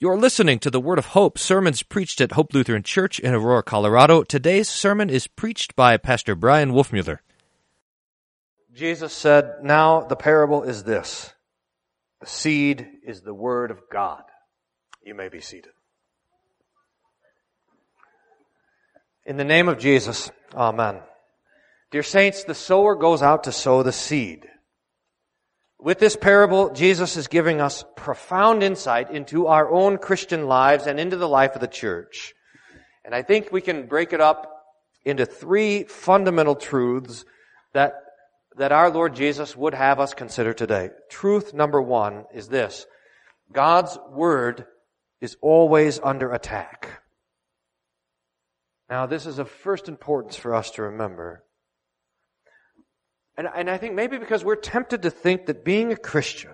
You're listening to the Word of Hope sermons preached at Hope Lutheran Church in Aurora, Colorado. Today's sermon is preached by Pastor Bryan Wolfmueller. Jesus said, Now the parable is this the seed is the Word of God. You may be seated. In the name of Jesus, Amen. Dear saints, the sower goes out to sow the seed. With this parable, Jesus is giving us profound insight into our own Christian lives and into the life of the church. And I think we can break it up into three fundamental truths that, that our Lord Jesus would have us consider today. Truth number one is this. God's Word is always under attack. Now, this is of first importance for us to remember. And, and I think maybe because we're tempted to think that being a Christian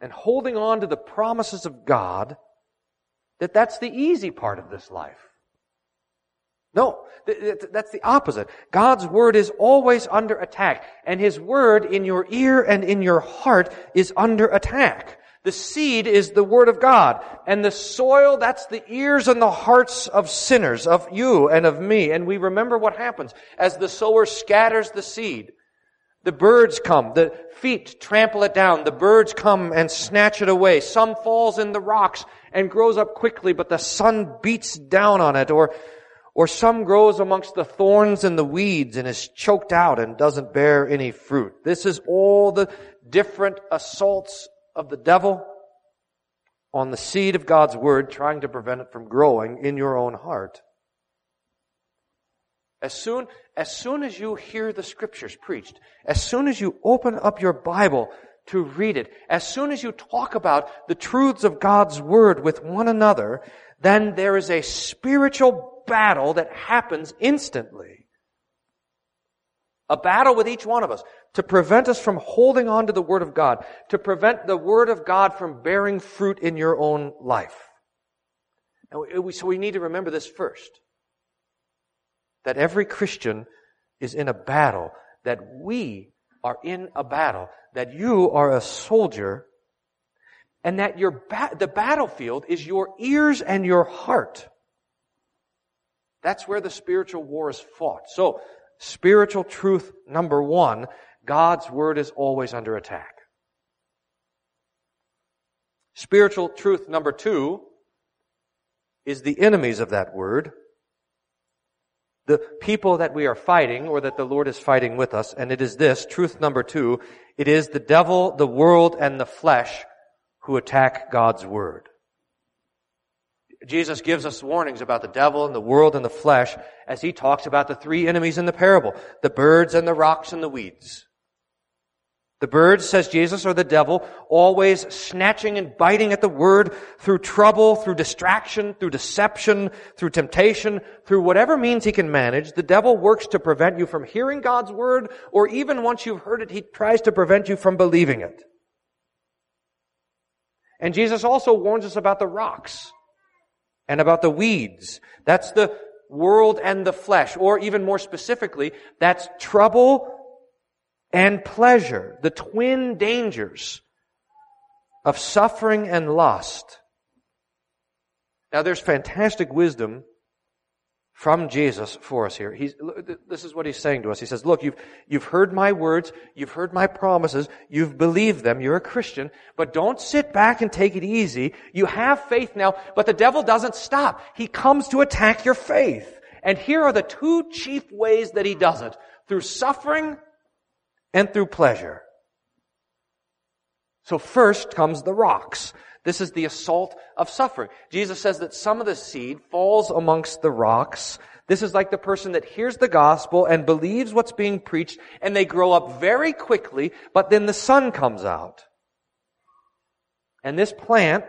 and holding on to the promises of God, that that's the easy part of this life. No, that's the opposite. God's Word is always under attack, and His Word in your ear and in your heart is under attack. The seed is the Word of God. And the soil, that's the ears and the hearts of sinners, of you and of me. And we remember what happens as the sower scatters the seed. The birds come, the feet trample it down, the birds come and snatch it away. Some falls in the rocks and grows up quickly, but the sun beats down on it, or, or some grows amongst the thorns and the weeds and is choked out and doesn't bear any fruit. This is all the different assaults of the devil on the seed of God's word, trying to prevent it from growing in your own heart. As soon, as soon as you hear the scriptures preached, as soon as you open up your Bible to read it, as soon as you talk about the truths of God's Word with one another, then there is a spiritual battle that happens instantly. A battle with each one of us to prevent us from holding on to the Word of God, to prevent the Word of God from bearing fruit in your own life. so we need to remember this first that every Christian is in a battle, that we are in a battle, that you are a soldier, and that your ba- the battlefield is your ears and your heart. That's where the spiritual war is fought. So, spiritual truth number one, God's word is always under attack. Spiritual truth number two is the enemies of that word the people that we are fighting or that the Lord is fighting with us. And it is this, truth number two, it is the devil, the world, and the flesh who attack God's word. Jesus gives us warnings about the devil and the world and the flesh as he talks about the three enemies in the parable, the birds and the rocks and the weeds. The birds, says Jesus, are the devil, always snatching and biting at the word through trouble, through distraction, through deception, through temptation, through whatever means he can manage. The devil works to prevent you from hearing God's word, or even once you've heard it, he tries to prevent you from believing it. And Jesus also warns us about the rocks and about the weeds. That's the world and the flesh, or even more specifically, that's trouble and pleasure, the twin dangers of suffering and lust. Now there's fantastic wisdom from Jesus for us here. He's, this is what he's saying to us. He says, look, you've, you've heard my words, you've heard my promises, you've believed them, you're a Christian, but don't sit back and take it easy. You have faith now, but the devil doesn't stop. He comes to attack your faith. And here are the two chief ways that he does it. Through suffering and through pleasure. So first comes the rocks. This is the assault of suffering. Jesus says that some of the seed falls amongst the rocks. This is like the person that hears the gospel and believes what's being preached and they grow up very quickly, but then the sun comes out. And this plant,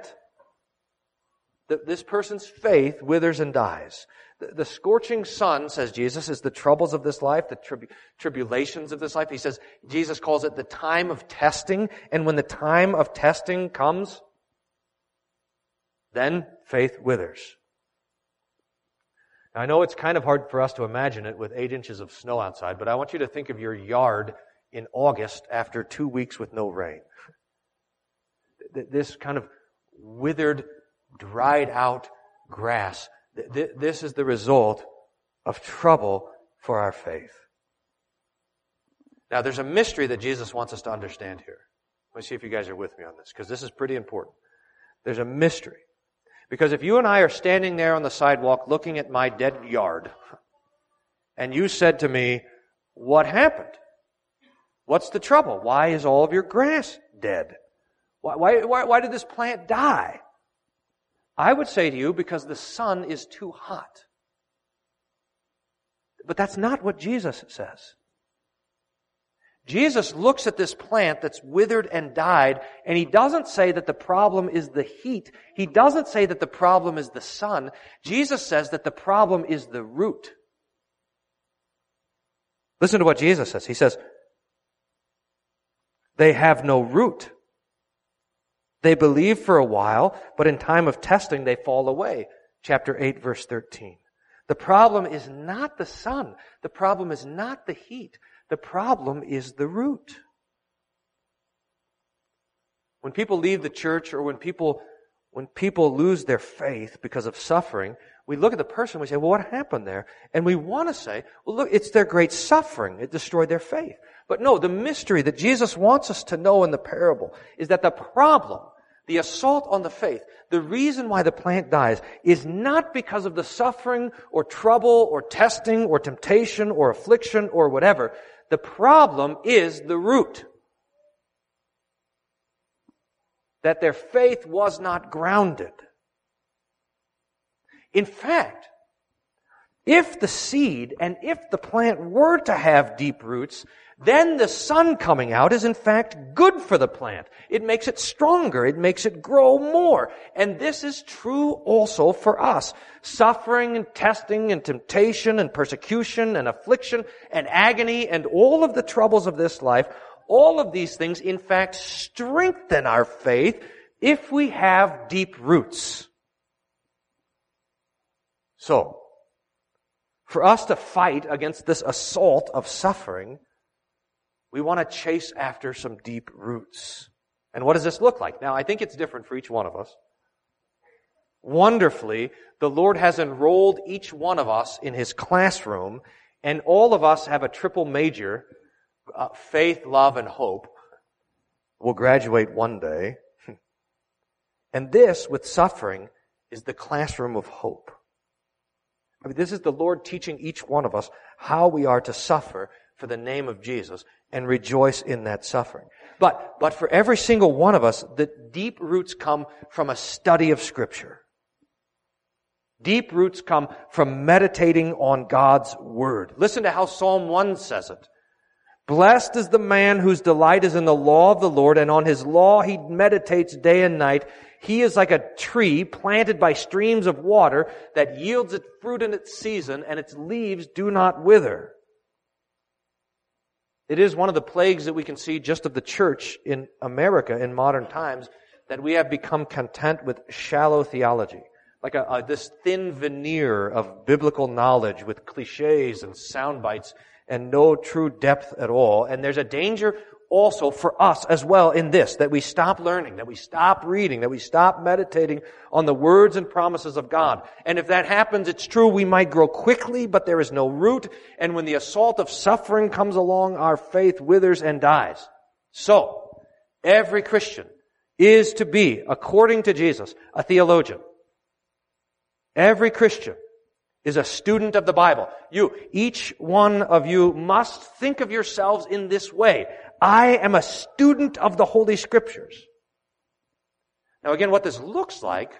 this person's faith withers and dies. The, scorching sun, says Jesus, is the troubles of this life, the tribu- tribulations of this life. He says, Jesus calls it the time of testing. And when the time of testing comes, then faith withers. Now, I know it's kind of hard for us to imagine it with eight inches of snow outside, but I want you to think of your yard in August after two weeks with no rain. This kind of withered dried out grass. This is the result of trouble for our faith. Now, there's a mystery that Jesus wants us to understand here. Let me see if you guys are with me on this, because this is pretty important. There's a mystery. Because if you and I are standing there on the sidewalk looking at my dead yard, and you said to me, What happened? What's the trouble? Why is all of your grass dead? Why, why, why, why did this plant die? I would say to you, because the sun is too hot. But that's not what Jesus says. Jesus looks at this plant that's withered and died, and he doesn't say that the problem is the heat. He doesn't say that the problem is the sun. Jesus says that the problem is the root. Listen to what Jesus says. He says, they have no root. They believe for a while, but in time of testing they fall away. Chapter 8 verse 13. The problem is not the sun. The problem is not the heat. The problem is the root. When people leave the church or when people, when people lose their faith because of suffering, we look at the person, we say, well, what happened there? And we want to say, well, look, it's their great suffering. It destroyed their faith. But no, the mystery that Jesus wants us to know in the parable is that the problem, the assault on the faith, the reason why the plant dies is not because of the suffering or trouble or testing or temptation or affliction or whatever. The problem is the root. That their faith was not grounded. In fact, if the seed and if the plant were to have deep roots, then the sun coming out is in fact good for the plant. It makes it stronger. It makes it grow more. And this is true also for us. Suffering and testing and temptation and persecution and affliction and agony and all of the troubles of this life, all of these things in fact strengthen our faith if we have deep roots. So, for us to fight against this assault of suffering, we want to chase after some deep roots. And what does this look like? Now, I think it's different for each one of us. Wonderfully, the Lord has enrolled each one of us in His classroom, and all of us have a triple major, uh, faith, love, and hope. We'll graduate one day. And this, with suffering, is the classroom of hope. I mean, this is the Lord teaching each one of us how we are to suffer for the name of Jesus and rejoice in that suffering. But, but for every single one of us, the deep roots come from a study of scripture. Deep roots come from meditating on God's word. Listen to how Psalm 1 says it. Blessed is the man whose delight is in the law of the Lord, and on his law he meditates day and night. He is like a tree planted by streams of water that yields its fruit in its season, and its leaves do not wither. It is one of the plagues that we can see just of the church in America in modern times that we have become content with shallow theology. Like a, a, this thin veneer of biblical knowledge with cliches and sound bites and no true depth at all. And there's a danger also for us as well in this, that we stop learning, that we stop reading, that we stop meditating on the words and promises of God. And if that happens, it's true, we might grow quickly, but there is no root. And when the assault of suffering comes along, our faith withers and dies. So, every Christian is to be, according to Jesus, a theologian. Every Christian is a student of the Bible. You, each one of you must think of yourselves in this way. I am a student of the Holy Scriptures. Now again, what this looks like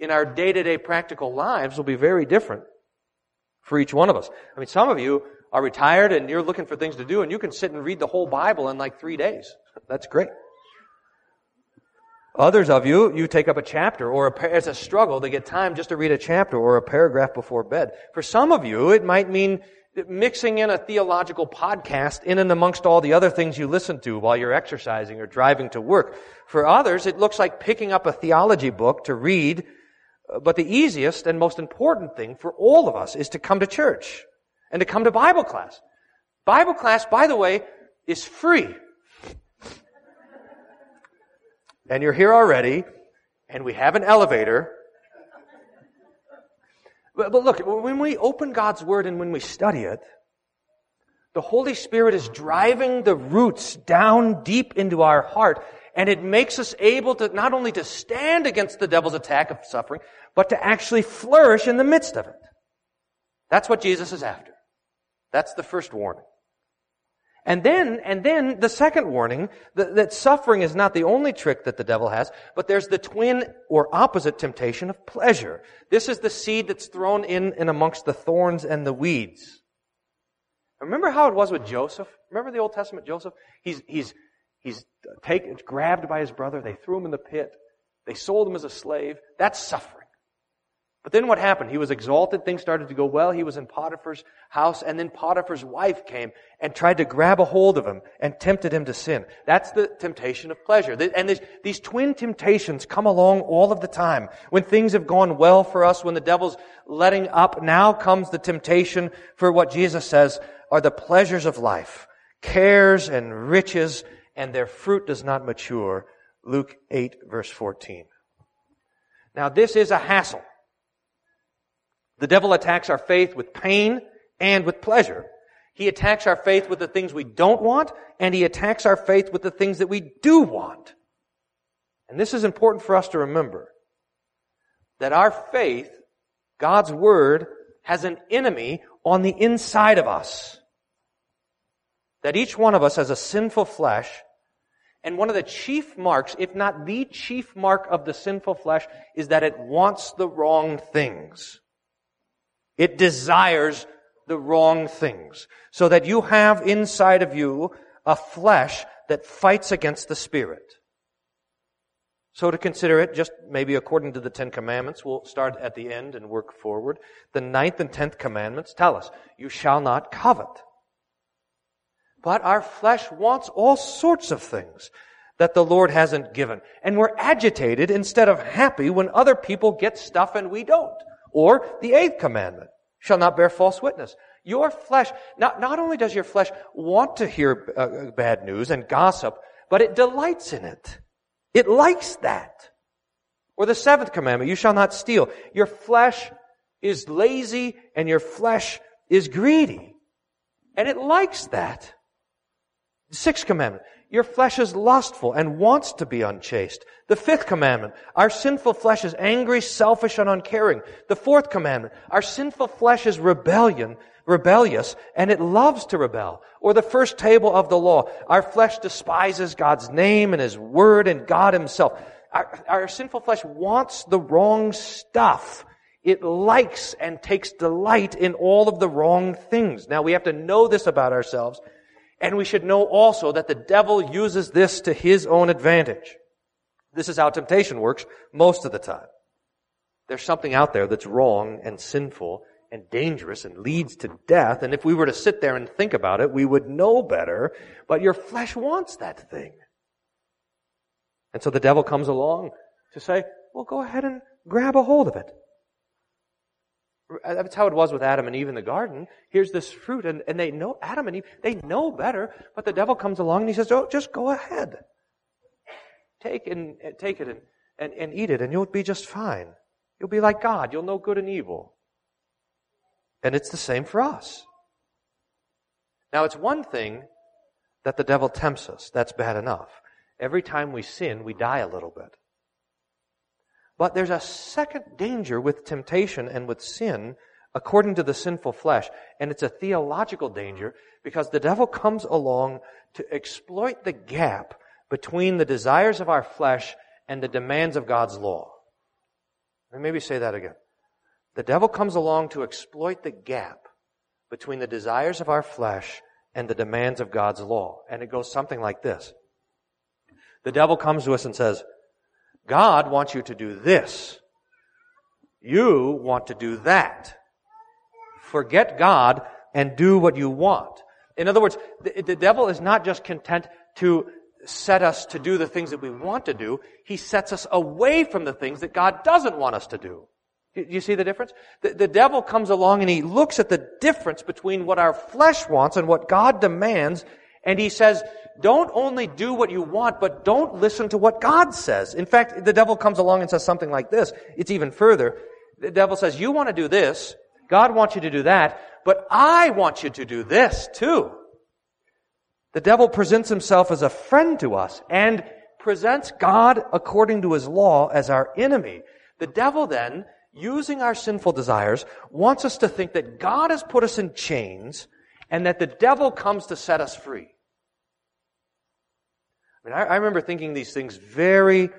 in our day-to-day practical lives will be very different for each one of us. I mean, some of you are retired and you're looking for things to do and you can sit and read the whole Bible in like three days. That's great. Others of you, you take up a chapter or a, it's a struggle to get time just to read a chapter or a paragraph before bed. For some of you, it might mean mixing in a theological podcast in and amongst all the other things you listen to while you're exercising or driving to work. For others, it looks like picking up a theology book to read. Uh, but the easiest and most important thing for all of us is to come to church and to come to Bible class. Bible class, by the way, is free and you're here already, and we have an elevator, But, but look, when we open God's Word and when we study it, the Holy Spirit is driving the roots down deep into our heart and it makes us able to not only to stand against the devil's attack of suffering, but to actually flourish in the midst of it. That's what Jesus is after. That's the first warning. And then, and then the second warning, that, that, suffering is not the only trick that the devil has, but there's the twin or opposite temptation of pleasure. This is the seed that's thrown in and amongst the thorns and the weeds. Remember how it was with Joseph? Remember the Old Testament Joseph? He's, he's, he's taken, grabbed by his brother. They threw him in the pit. They sold him as a slave. That's suffering. But then what happened? He was exalted. Things started to go well. He was in Potiphar's house and then Potiphar's wife came and tried to grab a hold of him and tempted him to sin. That's the temptation of pleasure. And these, twin temptations come along all of the time. When things have gone well for us, when the devil's letting up, now comes the temptation for what Jesus says are the pleasures of life. Cares and riches and their fruit does not mature. Luke 8 verse 14. Now this is a hassle. The devil attacks our faith with pain and with pleasure. He attacks our faith with the things we don't want, and he attacks our faith with the things that we do want. And this is important for us to remember. That our faith, God's Word, has an enemy on the inside of us. That each one of us has a sinful flesh, and one of the chief marks, if not the chief mark of the sinful flesh, is that it wants the wrong things. It desires the wrong things. So that you have inside of you a flesh that fights against the Spirit. So to consider it, just maybe according to the Ten Commandments, we'll start at the end and work forward. The ninth and tenth commandments tell us, you shall not covet. But our flesh wants all sorts of things that the Lord hasn't given. And we're agitated instead of happy when other people get stuff and we don't. Or the eighth commandment, shall not bear false witness. Your flesh, not, not only does your flesh want to hear uh, bad news and gossip, but it delights in it. It likes that. Or the seventh commandment, you shall not steal. Your flesh is lazy and your flesh is greedy. And it likes that. sixth commandment, your flesh is lustful and wants to be unchaste. The fifth commandment, our sinful flesh is angry, selfish, and uncaring. The fourth commandment, our sinful flesh is rebellion, rebellious, and it loves to rebel. Or the first table of the law, our flesh despises God's name and His word and God Himself. Our, our sinful flesh wants the wrong stuff. It likes and takes delight in all of the wrong things. Now we have to know this about ourselves and we should know also that the devil uses this to his own advantage. This is how temptation works most of the time. There's something out there that's wrong and sinful and dangerous and leads to death. And if we were to sit there and think about it, we would know better. But your flesh wants that thing. And so the devil comes along to say, well, go ahead and grab a hold of it. Uh, that's how it was with Adam and Eve in the garden. Here's this fruit, and, and they know, Adam and Eve, they know better, but the devil comes along and he says, oh, just go ahead. Take, and, uh, take it and, and, and eat it, and you'll be just fine. You'll be like God. You'll know good and evil. And it's the same for us. Now, it's one thing that the devil tempts us. That's bad enough. Every time we sin, we die a little bit. But there's a second danger with temptation and with sin according to the sinful flesh. And it's a theological danger because the devil comes along to exploit the gap between the desires of our flesh and the demands of God's law. Or maybe say that again. The devil comes along to exploit the gap between the desires of our flesh and the demands of God's law. And it goes something like this. The devil comes to us and says, God wants you to do this. You want to do that. Forget God and do what you want. In other words, the, the, devil is not just content to set us to do the things that we want to do. He sets us away from the things that God doesn't want us to do. Do you see the difference? The, the devil comes along and he looks at the difference between what our flesh wants and what God demands, and he says, don't only do what you want, but don't listen to what God says. In fact, the devil comes along and says something like this. It's even further. the devil says, you want to do this, God wants you to do that, but I want you to do this too. The devil presents himself as a friend to us and presents God according to his law as our enemy. The devil then, using our sinful desires, wants us to think that God has put us in chains and that the devil comes to set us free. I mean, I, I remember thinking these things very,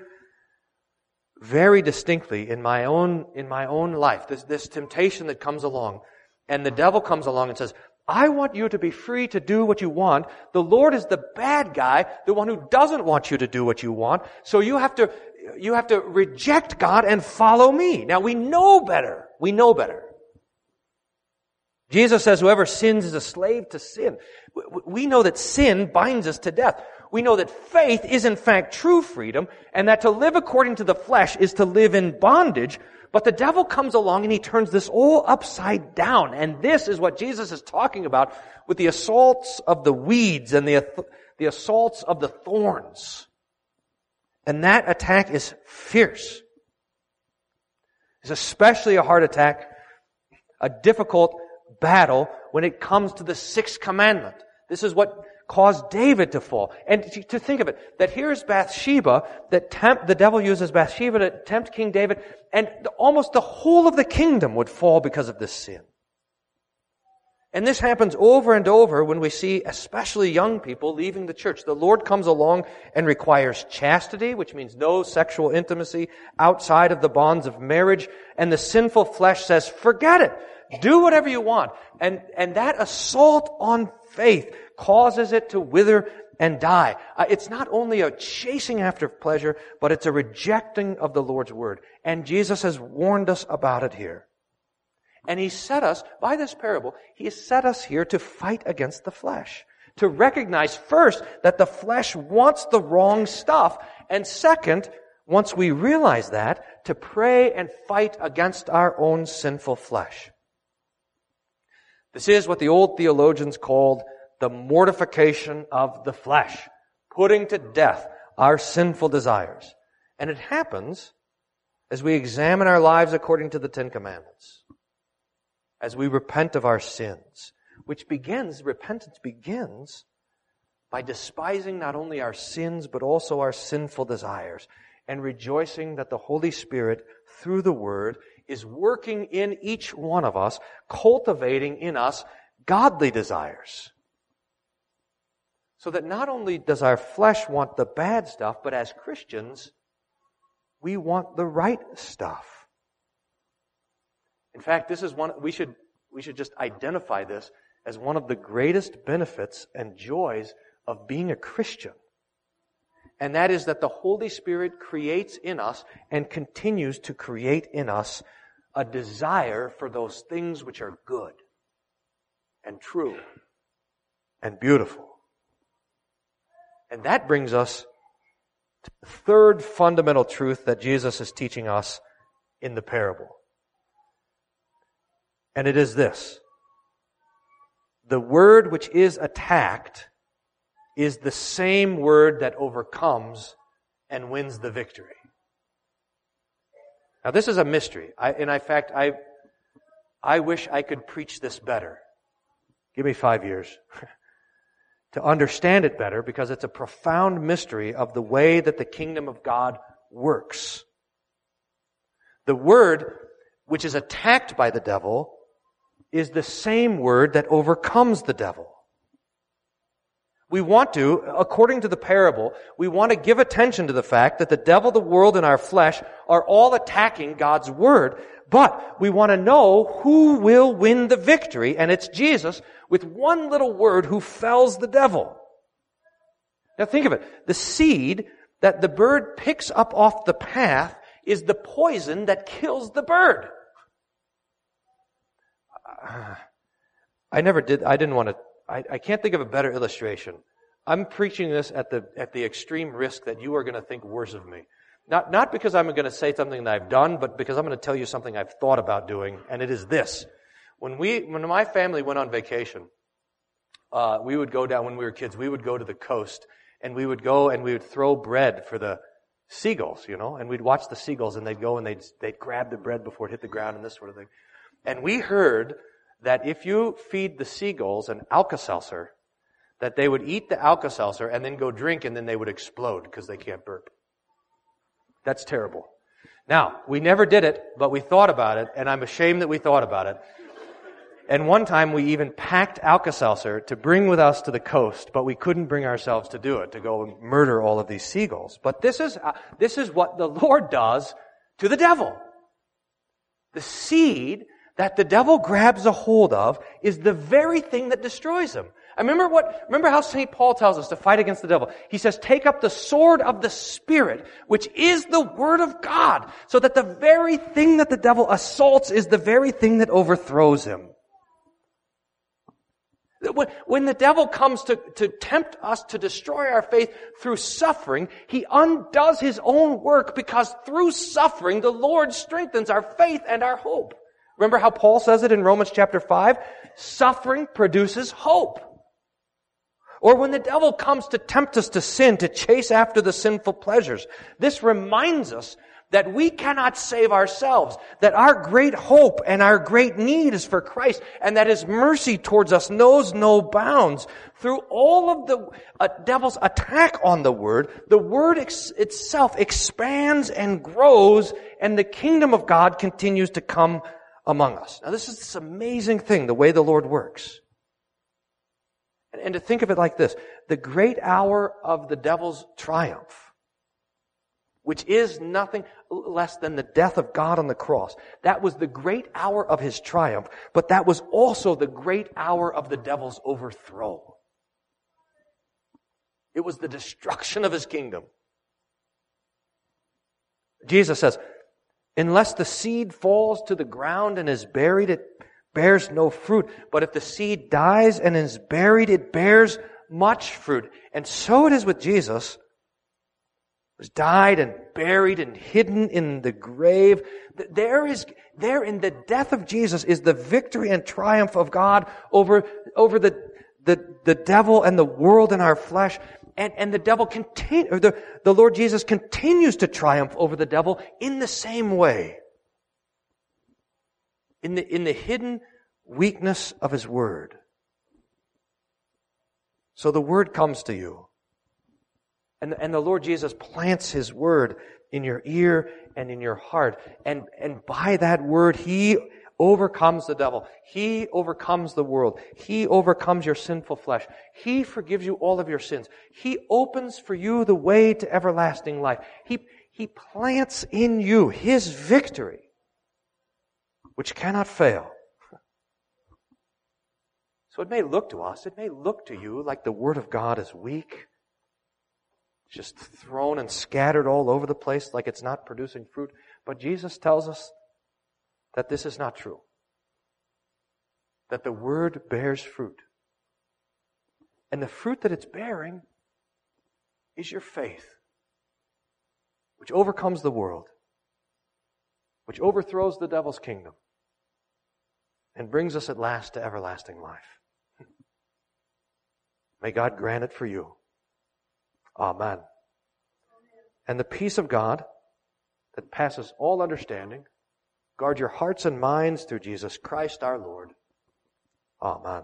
very distinctly in my own, in my own life. This, this temptation that comes along. And the devil comes along and says, I want you to be free to do what you want. The Lord is the bad guy, the one who doesn't want you to do what you want. So you have to, you have to reject God and follow me. Now we know better. We know better. Jesus says whoever sins is a slave to sin. We know that sin binds us to death. We know that faith is in fact true freedom and that to live according to the flesh is to live in bondage. But the devil comes along and he turns this all upside down. And this is what Jesus is talking about with the assaults of the weeds and the, the assaults of the thorns. And that attack is fierce. It's especially a hard attack, a difficult battle when it comes to the sixth commandment. This is what caused David to fall. And to think of it, that here's Bathsheba, that tempt, the devil uses Bathsheba to tempt King David, and almost the whole of the kingdom would fall because of this sin. And this happens over and over when we see especially young people leaving the church. The Lord comes along and requires chastity, which means no sexual intimacy outside of the bonds of marriage. And the sinful flesh says, forget it. Do whatever you want. And, and that assault on faith causes it to wither and die. Uh, it's not only a chasing after pleasure, but it's a rejecting of the Lord's word. And Jesus has warned us about it here. And he set us, by this parable, he has set us here to fight against the flesh. To recognize first that the flesh wants the wrong stuff. And second, once we realize that, to pray and fight against our own sinful flesh. This is what the old theologians called the mortification of the flesh, putting to death our sinful desires. And it happens as we examine our lives according to the Ten Commandments, as we repent of our sins, which begins, repentance begins by despising not only our sins, but also our sinful desires, and rejoicing that the Holy Spirit, through the Word, is working in each one of us, cultivating in us godly desires. So that not only does our flesh want the bad stuff, but as Christians, we want the right stuff. In fact, this is one, we should, we should just identify this as one of the greatest benefits and joys of being a Christian. And that is that the Holy Spirit creates in us and continues to create in us a desire for those things which are good and true and beautiful. And that brings us to the third fundamental truth that Jesus is teaching us in the parable. And it is this. The word which is attacked is the same word that overcomes and wins the victory. Now this is a mystery. I, and in fact, I, I wish I could preach this better. Give me five years. to understand it better because it's a profound mystery of the way that the kingdom of God works. The word which is attacked by the devil is the same word that overcomes the devil. We want to, according to the parable, we want to give attention to the fact that the devil, the world, and our flesh are all attacking God's word. But we want to know who will win the victory, and it's Jesus with one little word who fells the devil. Now think of it. The seed that the bird picks up off the path is the poison that kills the bird. I never did, I didn't want to, I, I can't think of a better illustration. I'm preaching this at the, at the extreme risk that you are going to think worse of me. Not, not because I'm going to say something that I've done, but because I'm going to tell you something I've thought about doing, and it is this. When we, when my family went on vacation, uh, we would go down when we were kids. We would go to the coast, and we would go and we would throw bread for the seagulls, you know, and we'd watch the seagulls and they'd go and they'd, they'd grab the bread before it hit the ground and this sort of thing. And we heard that if you feed the seagulls an Alka-Seltzer, that they would eat the Alka-Seltzer and then go drink and then they would explode because they can't burp. That's terrible. Now, we never did it, but we thought about it, and I'm ashamed that we thought about it. And one time we even packed Alka-Seltzer to bring with us to the coast, but we couldn't bring ourselves to do it, to go and murder all of these seagulls. But this is, uh, this is what the Lord does to the devil. The seed that the devil grabs a hold of is the very thing that destroys him. I remember what, remember how St. Paul tells us to fight against the devil. He says, take up the sword of the Spirit, which is the Word of God, so that the very thing that the devil assaults is the very thing that overthrows him. When the devil comes to, to tempt us to destroy our faith through suffering, he undoes his own work because through suffering, the Lord strengthens our faith and our hope. Remember how Paul says it in Romans chapter 5? Suffering produces hope. Or when the devil comes to tempt us to sin, to chase after the sinful pleasures, this reminds us that we cannot save ourselves, that our great hope and our great need is for Christ, and that His mercy towards us knows no bounds. Through all of the uh, devil's attack on the Word, the Word ex- itself expands and grows, and the kingdom of God continues to come among us. Now this is this amazing thing, the way the Lord works. And, and to think of it like this, the great hour of the devil's triumph which is nothing less than the death of God on the cross. That was the great hour of his triumph, but that was also the great hour of the devil's overthrow. It was the destruction of his kingdom. Jesus says, unless the seed falls to the ground and is buried, it bears no fruit. But if the seed dies and is buried, it bears much fruit. And so it is with Jesus was died and buried and hidden in the grave. There is, there in the death of Jesus is the victory and triumph of God over, over the, the, the devil and the world and our flesh. And, and the devil continue, or the, the Lord Jesus continues to triumph over the devil in the same way. In the, in the hidden weakness of his word. So the word comes to you. And, and the Lord Jesus plants His word in your ear and in your heart. And, and by that word, He overcomes the devil. He overcomes the world. He overcomes your sinful flesh. He forgives you all of your sins. He opens for you the way to everlasting life. He, he plants in you His victory, which cannot fail. So it may look to us, it may look to you like the Word of God is weak just thrown and scattered all over the place like it's not producing fruit. But Jesus tells us that this is not true. That the word bears fruit. And the fruit that it's bearing is your faith, which overcomes the world, which overthrows the devil's kingdom, and brings us at last to everlasting life. May God grant it for you. Amen. And the peace of God that passes all understanding, guard your hearts and minds through Jesus Christ our Lord. Amen.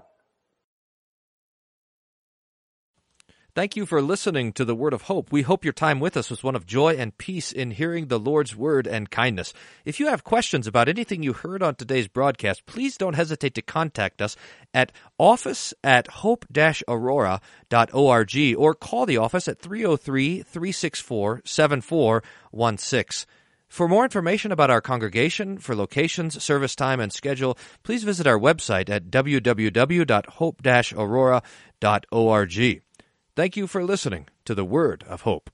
Thank you for listening to the Word of Hope. We hope your time with us was one of joy and peace in hearing the Lord's Word and kindness. If you have questions about anything you heard on today's broadcast, please don't hesitate to contact us at office at hope-aurora.org or call the office at 303-364-7416. For more information about our congregation, for locations, service time, and schedule, please visit our website at www.hope-aurora.org. Thank you for listening to the Word of Hope.